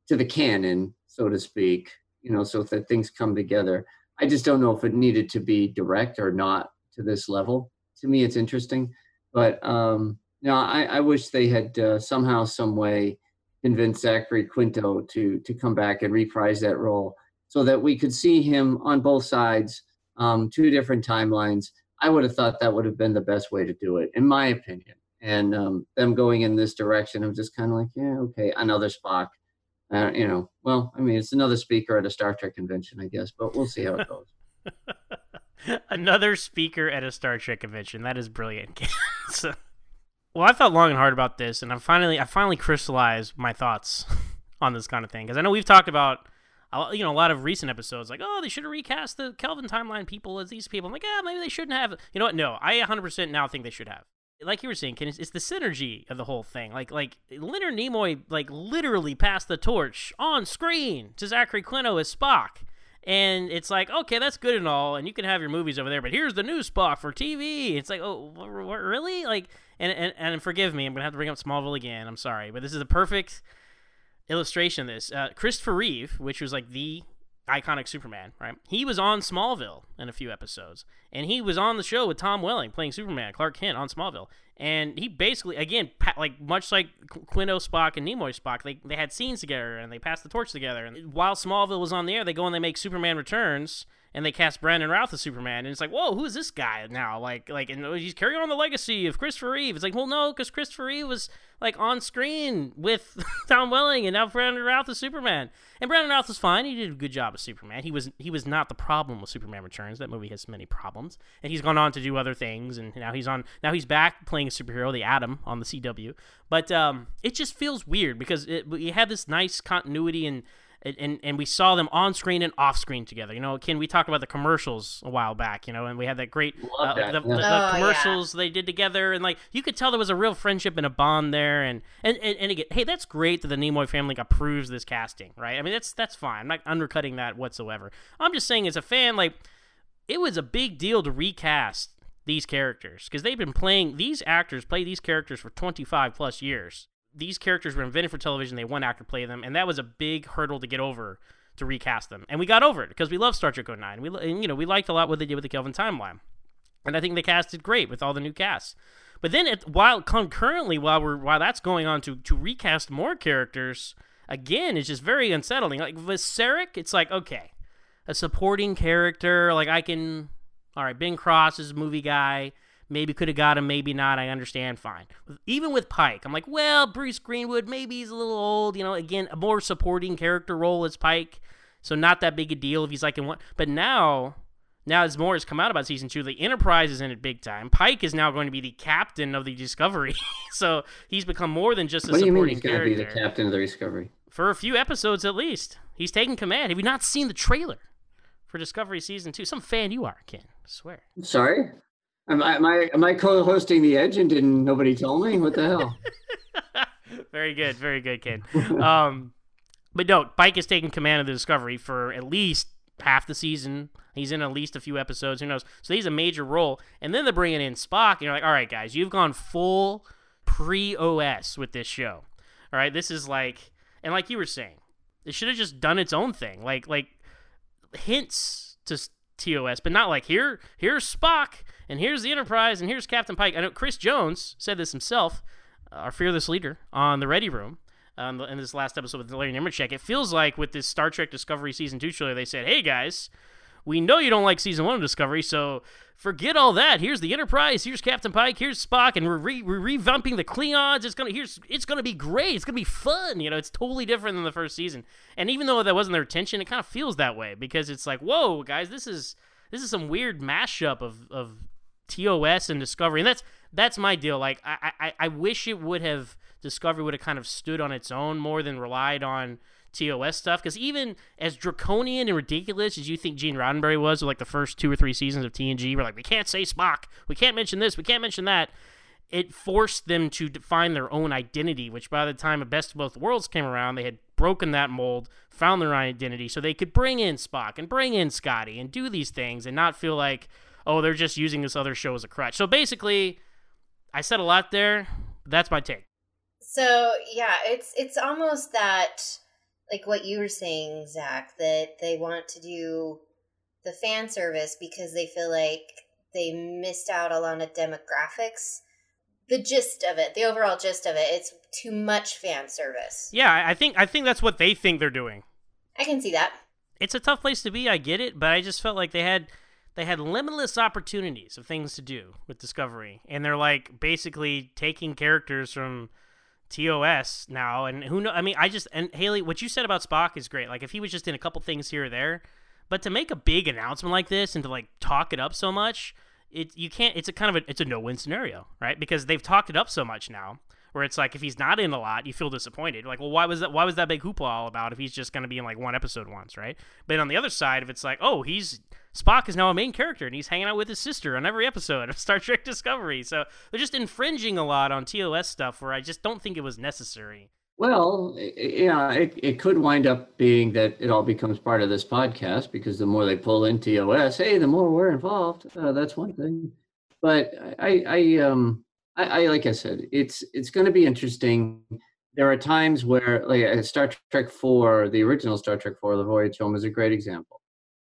to the canon, so to speak. You know, so that things come together. I just don't know if it needed to be direct or not to this level. To me, it's interesting, but um, no, I, I wish they had uh, somehow, some way, convinced Zachary Quinto to to come back and reprise that role so that we could see him on both sides, um, two different timelines. I would have thought that would have been the best way to do it, in my opinion. And um, them going in this direction, I'm just kind of like, yeah, okay, another Spock. Uh, you know, well, I mean, it's another speaker at a Star Trek convention, I guess, but we'll see how it goes. [LAUGHS] Another speaker at a Star Trek convention. That is brilliant. [LAUGHS] so, well, I thought long and hard about this, and I finally, I finally crystallized my thoughts [LAUGHS] on this kind of thing because I know we've talked about, you know, a lot of recent episodes, like, oh, they should have recast the Kelvin timeline people as these people. I'm like, yeah, maybe they shouldn't have. You know what? No, I 100% now think they should have. Like you were saying, Ken, it's, it's the synergy of the whole thing. Like, like Leonard Nimoy, like literally passed the torch on screen to Zachary Quinto as Spock. And it's like, okay, that's good and all, and you can have your movies over there, but here's the new Spock for TV. It's like, oh, wh- wh- really? Like, and, and and forgive me, I'm gonna have to bring up Smallville again. I'm sorry, but this is a perfect illustration of this. Uh, Christopher Reeve, which was like the iconic Superman, right? He was on Smallville in a few episodes, and he was on the show with Tom Welling playing Superman, Clark Kent on Smallville, and he basically, again, pa- like much like Qu- Quinto Spock and Nimoy Spock, they they had scenes together and they passed the torch together. And while Smallville was on the air, they go and they make Superman Returns. And they cast Brandon Routh as Superman, and it's like, whoa, who is this guy now? Like, like, and he's carrying on the legacy of Christopher Reeve. It's like, well, no, because Christopher Reeve was like on screen with [LAUGHS] Tom Welling, and now Brandon Routh is Superman. And Brandon Routh was fine; he did a good job as Superman. He was he was not the problem with Superman Returns. That movie has many problems, and he's gone on to do other things. And now he's on now he's back playing a superhero, the Atom, on the CW. But um, it just feels weird because it, we had this nice continuity and. And, and, and we saw them on screen and off screen together. You know, Ken, we talked about the commercials a while back, you know, and we had that great uh, that, the, yeah. the, the Oh, yeah. commercials they did together, and like you could tell there was a real friendship and a bond there. And and, and, and again, hey, that's great that the Nimoy family approves this casting, right? I mean, that's that's fine. I'm not undercutting that whatsoever. I'm just saying, as a fan, like it was a big deal to recast these characters because they've been playing these actors play these characters for 25 plus years. These characters were invented for television. They one actor play them, and that was a big hurdle to get over to recast them. And we got over it because we love Star Trek 09. We and, you know we liked a lot what they did with the Kelvin timeline, and I think they casted great with all the new casts. But then, while concurrently, while we're while that's going on to to recast more characters, again, it's just very unsettling. Like Sarek, it's like okay, a supporting character. Like I can, all right, Ben Cross is a movie guy. Maybe could have got him, maybe not. I understand, fine. Even with Pike, I'm like, well, Bruce Greenwood, maybe he's a little old. You know, again, a more supporting character role as Pike, so not that big a deal if he's like in one. But now, now as more has come out about season two, the Enterprise is in it big time. Pike is now going to be the captain of the Discovery, [LAUGHS] so he's become more than just a what do you supporting mean he's going to character be the captain of the Discovery? for a few episodes at least. He's taking command. Have you not seen the trailer for Discovery season two? Some fan you are, Ken. I swear. Sorry, am I am I, am I co-hosting the Edge and didn't nobody tell me? What the hell? [LAUGHS] very good, very good, Ken. Um, but no, Pike is taking command of the Discovery for at least half the season. He's in at least a few episodes. Who knows? So he's a major role. And then they're bringing in Spock, and you're like, all right, guys, you've gone full pre OS with this show. All right, this is like, and like you were saying, it should have just done its own thing, like like hints to TOS, but not like here. Here's Spock, and here's the Enterprise, and here's Captain Pike. I know Chris Jones said this himself, our fearless leader on the Ready Room. Um, in this last episode with Larry Nemecek, it feels like with this Star Trek Discovery season two trailer, they said, "Hey guys, we know you don't like season one of Discovery, so forget all that. Here's the Enterprise. Here's Captain Pike. Here's Spock, and we're, re- we're revamping the Klingons. It's gonna here's it's gonna be great. It's gonna be fun. You know, it's totally different than the first season. And even though that wasn't their intention, it kind of feels that way because it's like, whoa, guys, this is this is some weird mashup of of TOS and Discovery, and that's that's my deal. Like, I I, I wish it would have Discovery would have kind of stood on its own more than relied on TOS stuff. Because even as draconian and ridiculous as you think Gene Roddenberry was with like the first two or three seasons of TNG, we're like, we can't say Spock, we can't mention this, we can't mention that. It forced them to define their own identity, which by the time of Best of Both Worlds came around, they had broken that mold, found their own identity, so they could bring in Spock and bring in Scotty and do these things and not feel like, oh, they're just using this other show as a crutch. So basically, I said a lot there. That's my take. So yeah, it's it's almost that like what you were saying, Zach, that they want to do the fan service because they feel like they missed out a lot of demographics. The gist of it, the overall gist of it, it's too much fan service. Yeah, I think I think that's what they think they're doing. I can see that. It's a tough place to be, I get it, but I just felt like they had they had limitless opportunities of things to do with Discovery, and they're like basically taking characters from TOS now, and who know? I mean, I just and Hayley, what you said about Spock is great. Like if he was just in a couple things here or there, but to make a big announcement like this and to like talk it up so much, it you can't. It's a kind of a it's a no win scenario, right? Because they've talked it up so much now, where it's like if he's not in a lot, you feel disappointed. Like, well, why was that? Why was that big hoopla all about if he's just going to be in like one episode once, right? But on the other side, if it's like, oh, he's Spock is now a main character and he's hanging out with his sister on every episode of [LAUGHS] Star Trek Discovery. So they're just infringing a lot on TOS stuff where I just don't think it was necessary. Well, yeah, it, it could wind up being that it all becomes part of this podcast because the more they pull in TOS, hey, the more we're involved. Uh, that's one thing. But I, I, um, I, I like I said, it's it's going to be interesting. There are times where, like uh, Star Trek Four, the original Star Trek Four, The Voyage Home, is a great example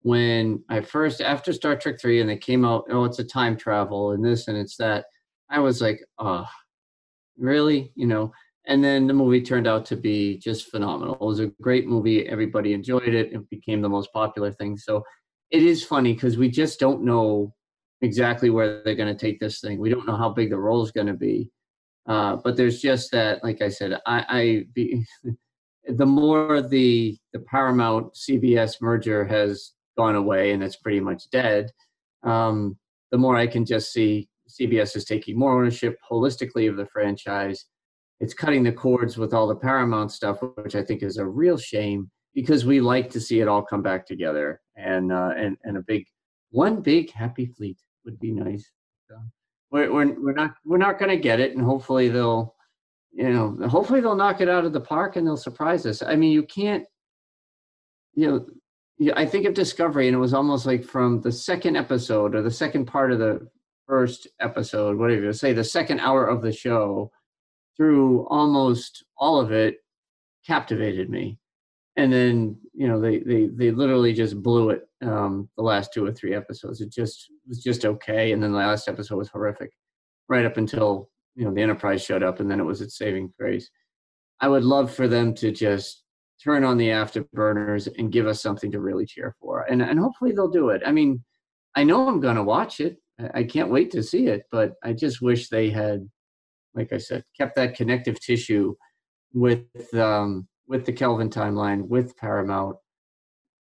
when I first after Star Trek three and they came out, oh, it's a time travel and this and it's that. I was like, oh, really? You know. And then the movie turned out to be just phenomenal. It was a great movie. Everybody enjoyed it. It became the most popular thing. So it is funny because we just don't know exactly where they're going to take this thing. We don't know how big the role is going to be. Uh, but there's just that, like I said, I, I be, [LAUGHS] the more the the Paramount CBS merger has gone away and it's pretty much dead, um, the more I can just see CBS is taking more ownership holistically of the franchise. It's cutting the cords with all the Paramount stuff, which I think is a real shame because we like to see it all come back together and uh, and and a big one big happy fleet would be nice. So we're we're we're not we're not going to get it, and hopefully they'll you know hopefully they'll knock it out of the park and they'll surprise us. I mean, you can't you know I think of Discovery, and it was almost like from the second episode or the second part of the first episode, whatever you say, the second hour of the show, through almost all of it, captivated me. And then you know they they they literally just blew it. Um, the last two or three episodes, it just was just okay, and then the last episode was horrific, right up until you know the Enterprise showed up, and then it was its saving grace. I would love for them to just turn on the afterburners and give us something to really cheer for. And and hopefully they'll do it. I mean, I know I'm going to watch it. I, I can't wait to see it, but I just wish they had, like I said, kept that connective tissue with um, with the Kelvin timeline, with Paramount,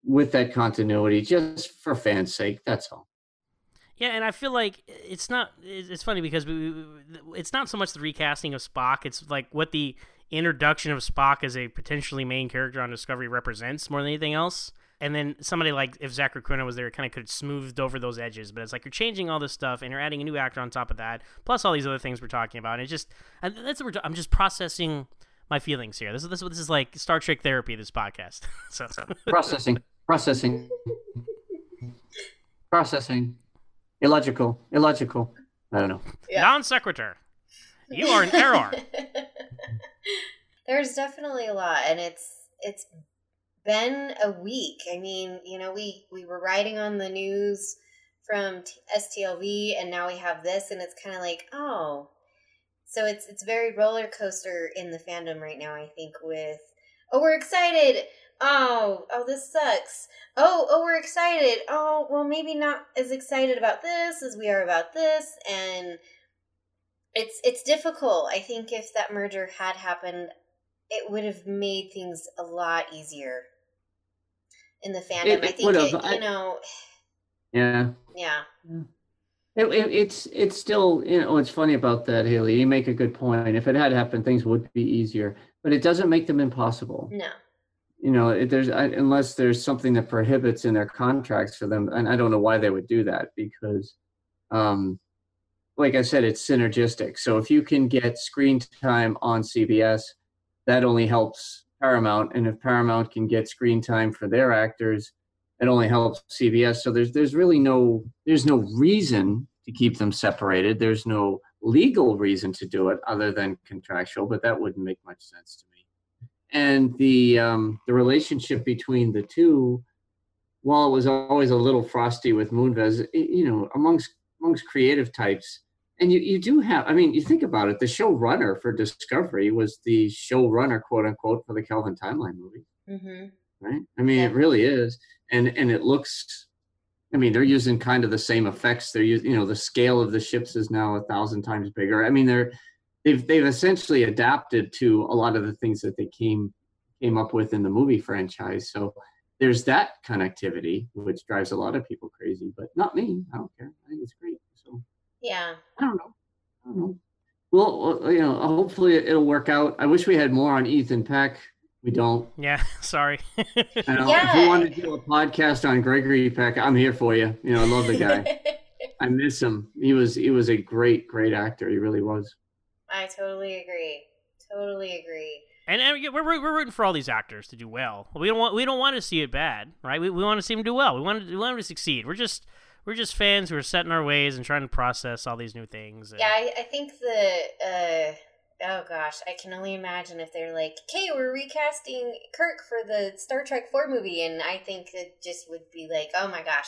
with that continuity, just for fans' sake. That's all. Yeah, and I feel like it's not. It's funny because we, it's not so much the recasting of Spock. It's like what the introduction of Spock as a potentially main character on Discovery represents more than anything else. And then somebody like if Zachary Quinto was there, kind of could have smoothed over those edges. But it's like you're changing all this stuff and you're adding a new actor on top of that, plus all these other things we're talking about. And it's just that's what we're, I'm just processing my feelings here. This is this, this is like Star Trek therapy. This podcast. [LAUGHS] so. processing, processing, processing. Illogical, illogical. I don't know. Yeah. Non sequitur. You are an error. [LAUGHS] There's definitely a lot, and it's it's been a week. I mean, you know, we we were writing on the news from T- STLV, and now we have this, and it's kind of like, oh, so it's it's very roller coaster in the fandom right now. I think with oh, we're excited. Oh, oh, this sucks. Oh, oh, we're excited. Oh, well, maybe not as excited about this as we are about this, and it's it's difficult. I think if that merger had happened, it would have made things a lot easier in the fandom. It, it I think it, you I, know. Yeah. Yeah. It, it, it's it's still you know it's funny about that Hayley. You make a good point. If it had happened, things would be easier, but it doesn't make them impossible. No. You know, there's unless there's something that prohibits in their contracts for them, and I don't know why they would do that because, um, like I said, it's synergistic. So if you can get screen time on CBS, that only helps Paramount, and if Paramount can get screen time for their actors it only helps CBS. So there's there's really no there's no reason to keep them separated. There's no legal reason to do it other than contractual, but that wouldn't make much sense to me. And the um, the relationship between the two, while it was always a little frosty with Moonves, you know, amongst amongst creative types, and you, you do have, I mean, you think about it, the showrunner for Discovery was the showrunner, quote unquote, for the Kelvin Timeline movie. Mm-hmm. Right? I mean, yeah. it really is and and it looks I mean, they're using kind of the same effects. They're using, you know, the scale of the ships is now a thousand times bigger. I mean, they're they've they've essentially adapted to a lot of the things that they came came up with in the movie franchise. So there's that connectivity, which drives a lot of people crazy, but not me. I don't care. I think it's great. So yeah, I don't know. I don't know. Well, you know, hopefully it'll work out. I wish we had more on Ethan Peck. We don't. Yeah, [LAUGHS] sorry. yeah. If you want to do a podcast on Gregory Peck, I'm here for you. You know, I love the guy. [LAUGHS] I miss him. He was he was a great great actor. He really was. I totally agree. Totally agree. And, and we're, we're rooting for all these actors to do well. We don't want we don't want to see it bad, right? We, we want to see them do well. We want to we want them to succeed. We're just we're just fans who are setting our ways and trying to process all these new things. And... Yeah, I, I think the uh, oh gosh, I can only imagine if they're like, "Okay, we're recasting Kirk for the Star Trek Four movie," and I think it just would be like, "Oh my gosh,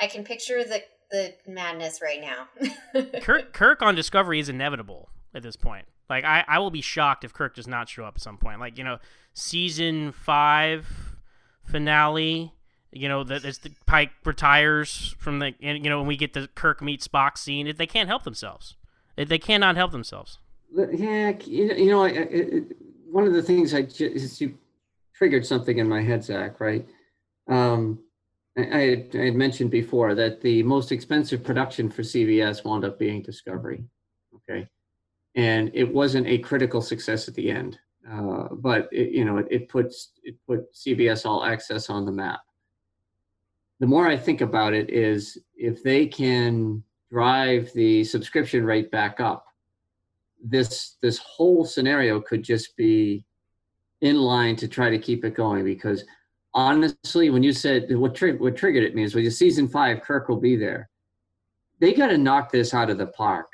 I can picture the the madness right now." [LAUGHS] Kirk Kirk on Discovery is inevitable at this point. Like, I I will be shocked if Kirk does not show up at some point. Like, you know, season five finale. You know, that as the Pike retires from the, and, you know, when we get the Kirk meets Spock scene, they can't help themselves. They cannot help themselves yeah, you know, I, I, one of the things I just you triggered something in my head, Zach. Right? Um, I, I, had mentioned before that the most expensive production for CBS wound up being Discovery. Okay, and it wasn't a critical success at the end, uh, but it, you know, it, it puts it put CBS All Access on the map. The more I think about it, is if they can drive the subscription rate back up this this whole scenario could just be in line to try to keep it going because honestly when you said what, tri- what triggered it me is when you season five kirk will be there. They got to knock this out of the park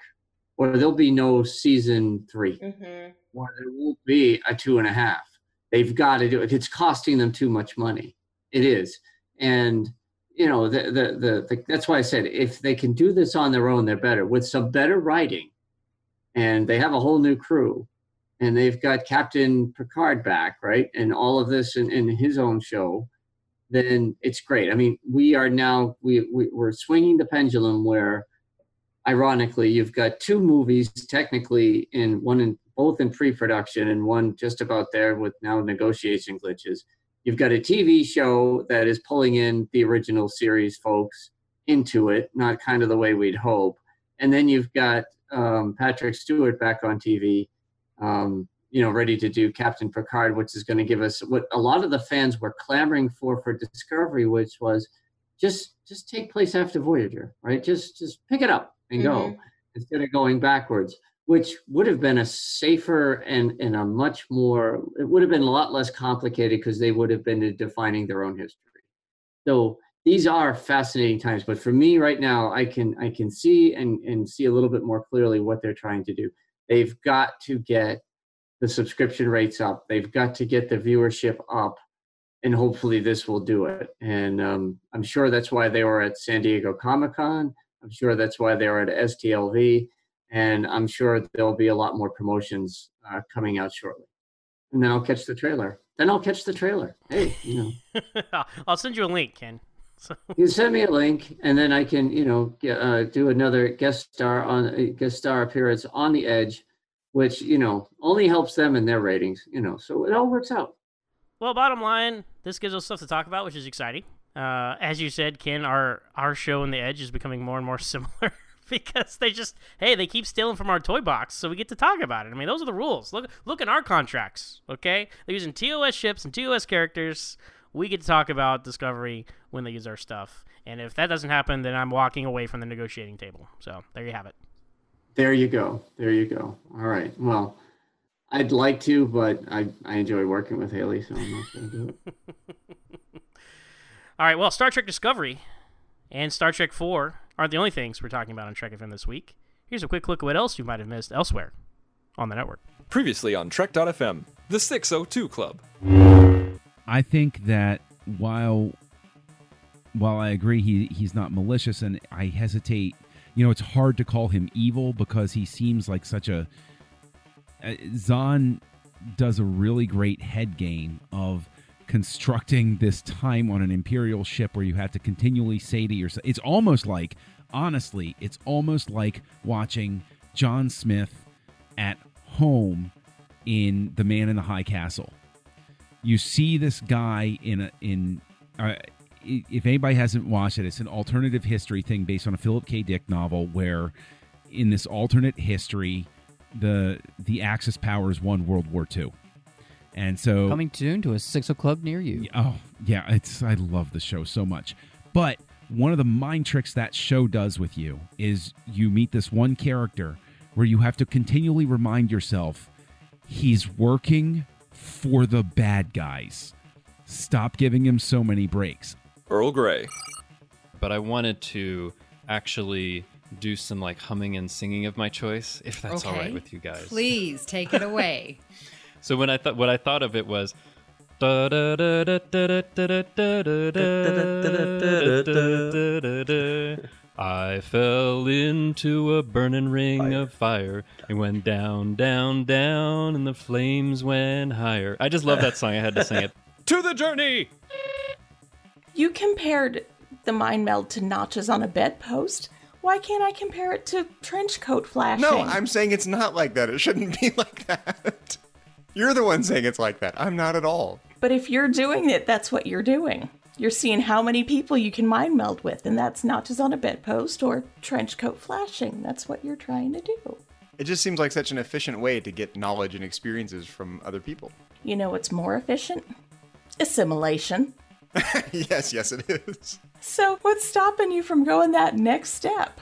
or there'll be no season 3 mm-hmm. or there won't be a two and a half. They've got to do it. It's costing them too much money. It is. And you know the, the, the, the that's why i said if they can do this on their own they're better. With some better writing and they have a whole new crew and they've got captain picard back right and all of this in, in his own show then it's great. I mean we are now we, we we're swinging the pendulum where ironically, you've got two movies technically in one in both in pre-production and one just about there with now negotiation glitches. You've got a TV show that is pulling in the original series folks into it, not kind of the way we'd hope. And then you've got um, Patrick Stewart back on TV, um, you know, ready to do Captain Picard, which is going to give us what a lot of the fans were clamoring for for Discovery, which was just just take place after Voyager, right? Just just pick it up and go Mhm. instead of going backwards, which would have been a safer and and a much more. It would have been a lot less complicated because they would have been defining their own history. So these are fascinating times, but for me right now, I can I can see and and see a little bit more clearly what they're trying to do. They've got to get the subscription rates up. They've got to get the viewership up and hopefully this will do it. And um, I'm sure that's why they were at San Diego Comic Con. I'm sure that's why they're at STLV, and I'm sure there'll be a lot more promotions uh, coming out shortly. And then I'll catch the trailer. Then I'll catch the trailer. Hey, you know, [LAUGHS] I'll send you a link, Ken. [LAUGHS] So, you send me a link, and then I can, you know, get, uh, do another guest star on uh, guest star appearance on the Edge, which you know only helps them in their ratings. You know, so it all works out. well, bottom line, this gives us stuff to talk about, which is exciting. Uh, as you said, Ken, our our show and the Edge is becoming more and more [LAUGHS] similar because they just hey they keep stealing from our toy box, so we get to talk about it. I mean, those are the rules. Look look at our contracts, okay? They're using TOS ships and TOS characters. We get to talk about Discovery when they use our stuff, and if that doesn't happen, then I'm walking away from the negotiating table. So there you have it. There you go. There you go. All right. Well, I'd like to, but I, I enjoy working with Hayley, so I'm not going to do it. [LAUGHS] All right, well, Star Trek Discovery and Star Trek 4 aren't the only things we're talking about on Trek FM this week. Here's a quick look at what else you might have missed elsewhere on the network. Previously on Trek.fm, the 602 Club. I think that while while I agree he he's not malicious and I hesitate, you know, it's hard to call him evil because he seems like such a uh, Zahn does a really great head game of constructing this time on an imperial ship where you have to continually say to yourself it's almost like honestly it's almost like watching John Smith at home in The Man in the High Castle. You see this guy in a in uh, if anybody hasn't watched it it's an alternative history thing based on a philip k. Dick novel where in this alternate history the the axis powers won world war ii and so Coming soon to a six club near you. Oh, yeah, it's I love the show so much. But one of the mind tricks that show does with you is you meet this one character where you have to continually remind yourself he's working for the bad guys. Stop giving him so many breaks. Earl Grey. but I wanted to actually do some like humming and singing of my choice, if that's all right with you guys. Please take it away. [LAUGHS] So when I thought what I thought of it was I fell into a burning ring fire. of fire and went down, down, down, and the flames went higher. I just love that song. I had to sing it. to the journey! You compared the mind meld to notches on a bedpost. Why can't I compare it to trench coat flashing? No, I'm saying it's not like that. It shouldn't be like that. You're the one saying it's like that. I'm not at all. But if you're doing it, that's what you're doing. You're seeing how many people you can mind meld with, and that's not just on a bedpost or trench coat flashing. That's what you're trying to do. It just seems like such an efficient way to get knowledge and experiences from other people. You know what's more efficient? Assimilation. [LAUGHS] yes, yes, it is. So, what's stopping you from going that next step?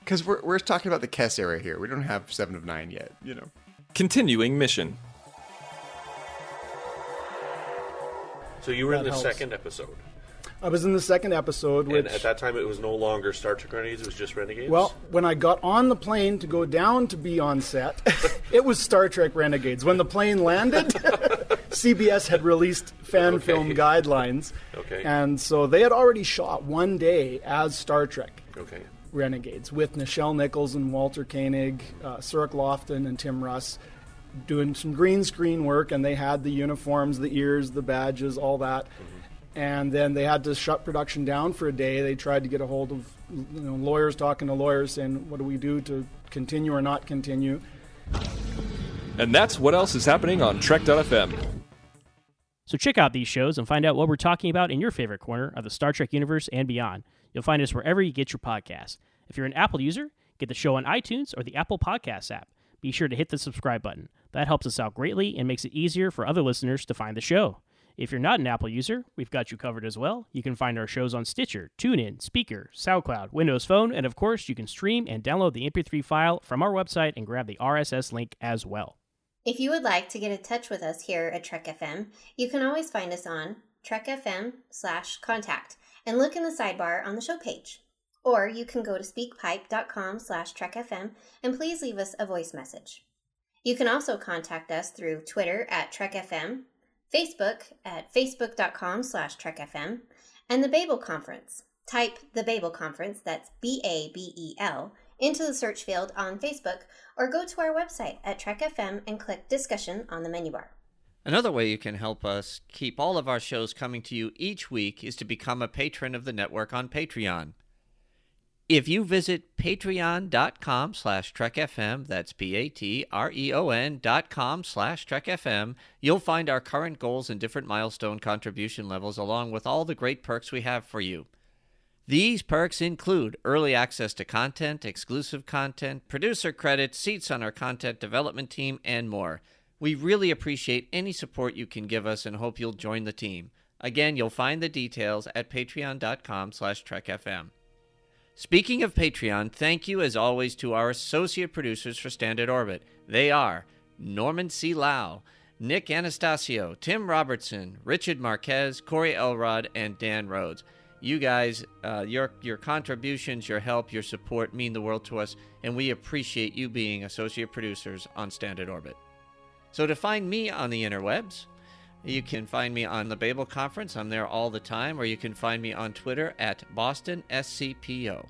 Because we're, we're talking about the Kes era here. We don't have Seven of Nine yet, you know. Continuing mission. So you were in the helps. second episode, I was in the second episode, which and at that time it was no longer Star Trek Renegades; it was just Renegades. Well, when I got on the plane to go down to be on set, [LAUGHS] it was Star Trek Renegades. When the plane landed, [LAUGHS] CBS had released fan Okay. film guidelines. Okay. And so they had already shot one day as Star Trek okay, Renegades with Nichelle Nichols and Walter Koenig, uh, Cirroc Lofton and Tim Russ doing some green screen work, and they had the uniforms, the ears, the badges, all that. Mm-hmm. and then they had to shut production down for a day. They tried to get a hold of you know lawyers talking to lawyers saying, "What do we do to continue or not continue?" And that's what else is happening on Trek.fm. So check out these shows and find out what we're talking about in your favorite corner of the Star Trek universe and beyond. You'll find us wherever you get your podcasts. If you're an Apple user, get the show on iTunes or the Apple Podcasts app. Be sure to hit the subscribe button. That helps us out greatly and makes it easier for other listeners to find the show. If you're not an Apple user, we've got you covered as well. You can find our shows on Stitcher, TuneIn, Speaker, SoundCloud, Windows Phone, and of course, you can stream and download the MP3 file from our website and grab the RSS link as well. If you would like to get in touch with us here at Trek FM, you can always find us on Trek FM slash contact and look in the sidebar on the show page. Or you can go to speakpipe.com slash trekfm and please leave us a voice message. You can also contact us through Twitter at TrekFM, Facebook at facebook.com slash trekfm, and the Babel Conference. Type the Babel Conference, that's B-A-B-E-L, into the search field on Facebook or go to our website at Trek FM and click discussion on the menu bar. Another way you can help us keep all of our shows coming to you each week is to become a patron of the network on Patreon. If you visit patreon.com slash trekfm, that's P-A-T-R-E-O-N dot com slash trekfm, you'll find our current goals and different milestone contribution levels along with all the great perks we have for you. These perks include early access to content, exclusive content, producer credits, seats on our content development team, and more. We really appreciate any support you can give us and hope you'll join the team. Again, you'll find the details at patreon.com slash trekfm. Speaking of Patreon, thank you as always to our associate producers for Standard Orbit. They are Norman C. Lao, Nick Anastassiou, Tim Robertson, Richard Marquez, Corey Elrod, and Dan Rhodes. You guys, uh, your your contributions, your help, your support mean the world to us, and we appreciate you being associate producers on Standard Orbit. So to find me on the interwebs, you can find me on the Babel Conference. I'm there all the time, or you can find me on Twitter at Boston SCPO.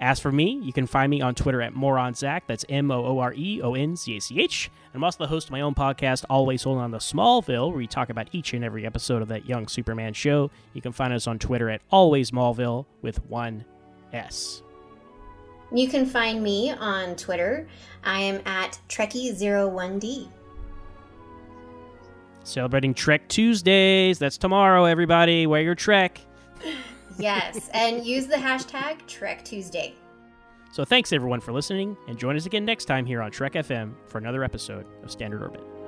As for me, you can find me on Twitter at MooreOnZach. That's M O O R E O N Z A C H. I'm also the host of my own podcast, Always Holding on to Smallville, where we talk about each and every episode of that young Superman show. You can find us on Twitter at Always Smallville with one S. You can find me on Twitter. I am at Trekkie01D. Celebrating Trek Tuesdays. That's tomorrow, everybody. Wear your Trek. Yes, and use the hashtag Trek Tuesday. So thanks everyone for listening, and join us again next time here on Trek FM for another episode of Standard Orbit.